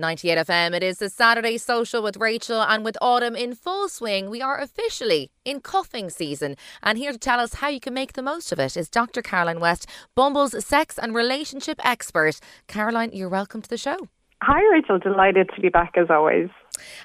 98 FM. It is the Saturday social with Rachael, and with autumn in full swing, we are officially in cuffing season. And here to tell us how you can make the most of it is Dr. Caroline West, Bumble's sex and relationship expert. Caroline, you're welcome to the show. Hi, Rachael. Delighted to be back as always.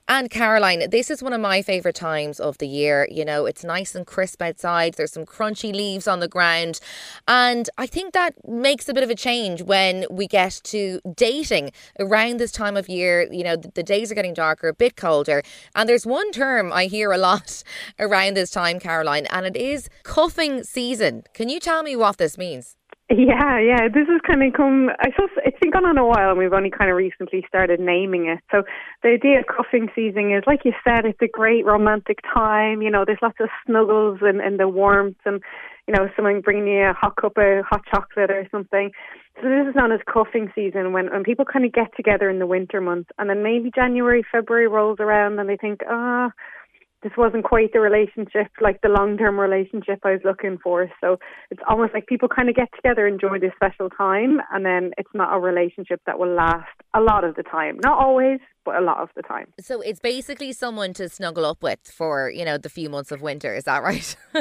And Caroline, this is one of my favourite times of the year. You know, it's nice and crisp outside, there's some crunchy leaves on the ground. And I think that makes a bit of a change when we get to dating around this time of year. You know, the days are getting darker, a bit colder. And there's one term I hear a lot around this time, Caroline, and it is cuffing season. Can you tell me what this means? Yeah, yeah. This has kind of come. I suppose it's been going on a while, and we've only kind of recently started naming it. So the idea of cuffing season is, like you said, it's a great romantic time. You know, there's lots of snuggles and, and the warmth, and you know, someone bringing you a hot cup of hot chocolate or something. So this is known as cuffing season when when people kind of get together in the winter months, and then maybe January, February rolls around, and they think, ah. Oh, this wasn't quite the relationship, like the long term relationship I was looking for. So it's almost like people kind of get together, enjoy this special time, and then it's not a relationship that will last a lot of the time. Not always, but a lot of the time. So it's basically someone to snuggle up with for, you know, the few months of winter. Is that right?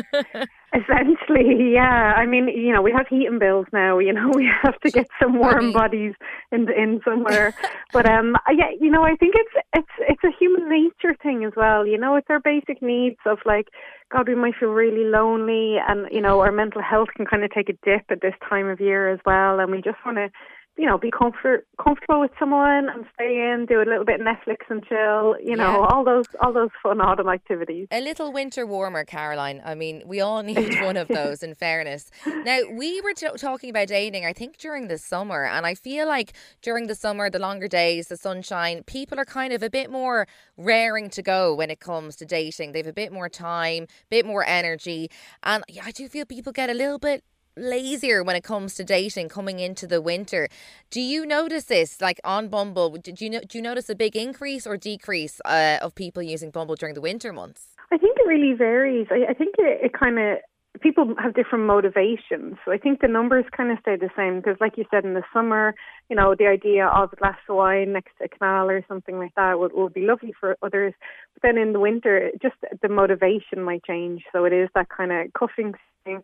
Essentially, yeah. I mean, you know, we have heating bills now. You know, we have to get some warm bodies in in somewhere. but um, yeah, you know, I think it's it's it's a human nature thing as well. You know, it's our basic needs of like, God, we might feel really lonely, and you know, our mental health can kind of take a dip at this time of year as well, and we just want to you know, be comfort comfortable with someone and stay in, do a little bit of Netflix and chill, you know, yeah. all those all those fun autumn activities. A little winter warmer, Caroline. I mean, we all need one of those in fairness. Now, we were t- talking about dating I think during the summer and I feel like during the summer, the longer days, the sunshine, people are kind of a bit more raring to go when it comes to dating. They've a bit more time, bit more energy, and I do feel people get a little bit lazier when it comes to dating coming into the winter. Do you notice this, like on Bumble? Did you do you notice a big increase or decrease uh, of people using Bumble during the winter months? I think it really varies. I, I think it, it kind of people have different motivations. So I think the numbers kind of stay the same because, like you said, in the summer, you know, the idea of a glass of wine next to a canal or something like that would, would be lovely for others. But then in the winter, just the motivation might change. So it is that kind of cuffing thing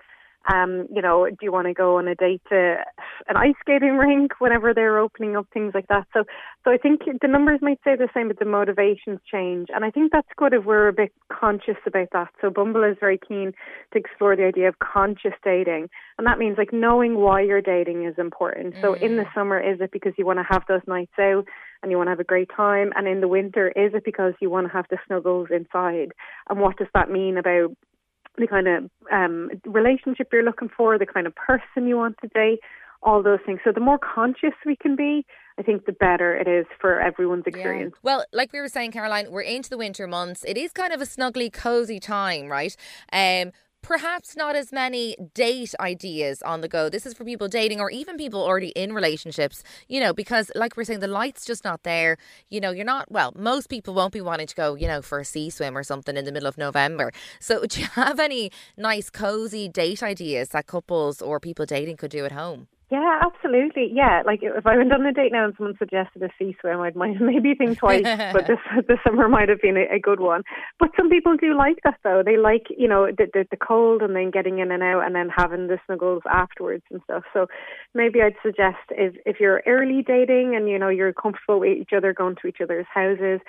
um, you know, do you want to go on a date to an ice skating rink whenever they're opening up things like that? So, so I think the numbers might stay the same, but the motivations change, and I think that's good if we're a bit conscious about that. So, Bumble is very keen to explore the idea of conscious dating, and that means like knowing why you're dating is important. Mm. So, in the mm. summer, is it because you want to have those nights out? and you want to have a great time. And in the winter, is it because you want to have the snuggles inside? And what does that mean about the kind of um, relationship you're looking for, the kind of person you want to date, all those things. So the more conscious we can be, I think the better it is for everyone's experience. Yeah. Well, like we were saying, Caroline, we're into the winter months. It is kind of a snuggly, cozy time, right? Um, perhaps not as many date ideas on the go. This is for people dating or even people already in relationships, you know, because like we're saying, the light's just not there. You know, you're not, well, most people won't be wanting to go, you know, for a sea swim or something in the middle of November. So do you have any nice, cozy date ideas that couples or people dating could do at home? Yeah, absolutely. Yeah, like if I went on a date now and someone suggested a sea swim, I'd might maybe think twice. but this this summer might have been a, a, good one. But some people do like that though. They like you know the, the the cold and then getting in and out and then having the snuggles afterwards and stuff. So maybe I'd suggest if if you're early dating and you know you're comfortable with each other, going to each other's houses,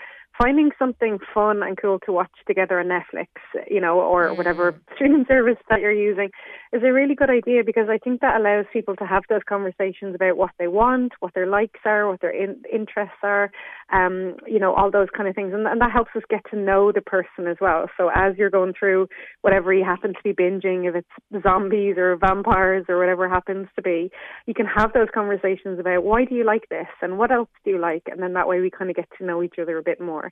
finding something fun and cool to watch together on Netflix, you know, or whatever streaming service that you're using is a really good idea because I think that allows people to have those conversations about what they want, what their likes are, what their in- interests are, um, you know, all those kind of things. And, and that helps us get to know the person as well. So as you're going through whatever you happen to be binging, if it's zombies or vampires or whatever happens to be, you can have those conversations about why do you like this and what else do you like? And then that way we kind of get to know each other a bit more.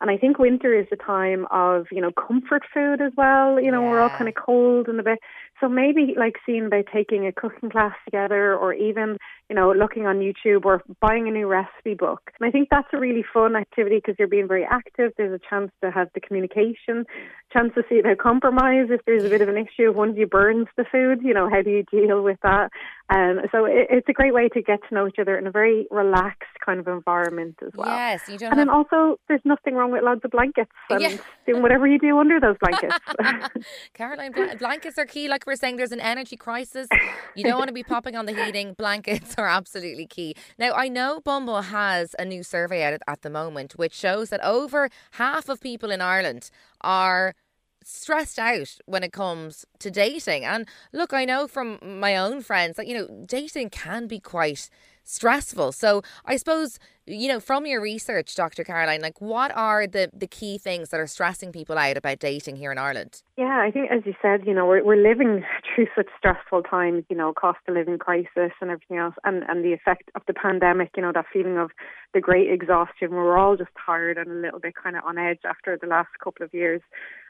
And I think winter is the time of, you know, comfort food as well. You know, yeah. we're all kind of cold and a bit. So maybe like seeing by taking a cooking class together or even, you know, looking on YouTube or buying a new recipe book. And I think that's a really fun activity because you're being very active. There's a chance to have the communication, chance to see about compromise if there's a bit of an issue. If one of you burns the food, you know, how do you deal with that? Um, so it, it's a great way to get to know each other in a very relaxed kind of environment as well. Yes, you don't. And have... then also, there's nothing wrong with loads of blankets and yeah. doing whatever you do under those blankets. Caroline, blankets are key. Like we're saying, there's an energy crisis. You don't want to be popping on the heating. Blankets are absolutely key. Now, I know Bumble has a new survey out at the moment, which shows that over half of people in Ireland are stressed out when it comes to dating. And look, I know from my own friends that, you know, dating can be quite stressful. So I suppose, you know, from your research, Dr. Caroline, like what are the, the key things that are stressing people out about dating here in Ireland? Yeah, I think as you said, you know, we're we're living through such stressful times, you know, cost of living crisis and everything else and, and the effect of the pandemic, you know, that feeling of the great exhaustion. We're all just tired and a little bit kind of on edge after the last couple of years.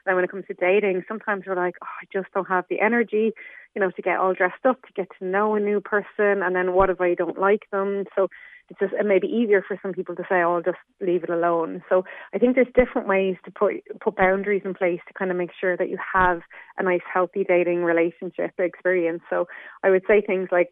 And when it comes to dating, sometimes we're like, oh, I just don't have the energy you know, to get all dressed up, to get to know a new person, and then what if I don't like them? So it's just it may be easier for some people to say, "Oh, I'll just leave it alone." So I think there's different ways to put put boundaries in place to kind of make sure that you have a nice, healthy dating relationship experience. So I would say things like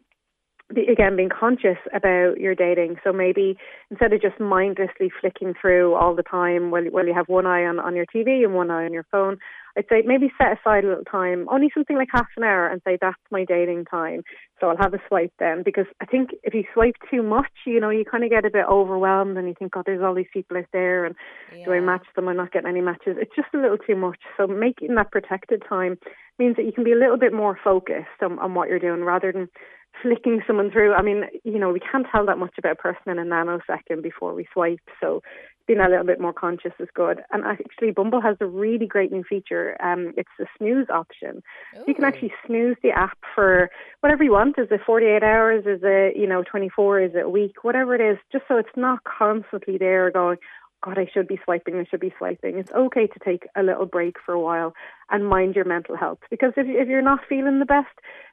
again being conscious about your dating so maybe instead of just mindlessly flicking through all the time while, while you have one eye on, on your tv and one eye on your phone I'd say maybe set aside a little time, only something like half an hour, and say that's my dating time. So I'll have a swipe then, because I think if you swipe too much, you know, you kind of get a bit overwhelmed, and you think, oh, there's all these people out there, and yeah. do I match them? I'm not getting any matches. It's just a little too much. So making that protected time means that you can be a little bit more focused on, on what you're doing, rather than flicking someone through. I mean, you know, we can't tell that much about a person in a nanosecond before we swipe. So being a little bit more conscious is good. And actually, Bumble has a really great new feature. Um, it's the snooze option. So you can actually snooze the app for whatever you want. Is it 48 hours? Is it, you know, 24? Is it a week? Whatever it is, just so it's not constantly there going, God, I should be swiping, I should be swiping. It's okay to take a little break for a while and mind your mental health. Because if, if you're not feeling the best,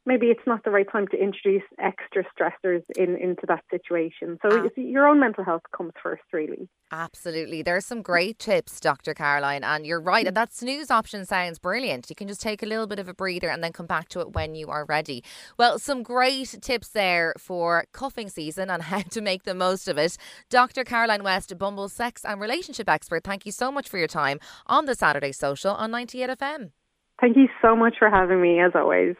maybe it's not the right time to introduce extra stressors in, into that situation. So uh, your own mental health comes first, really. Absolutely. There's some great tips, Dr. Caroline. And you're right. And that snooze option sounds brilliant. You can just take a little bit of a breather and then come back to it when you are ready. Well, some great tips there for cuffing season and how to make the most of it. Dr. Caroline West, Bumble sex and relationship expert, thank you so much for your time on the Saturday Social on 98 FM. Thank you so much for having me, as always.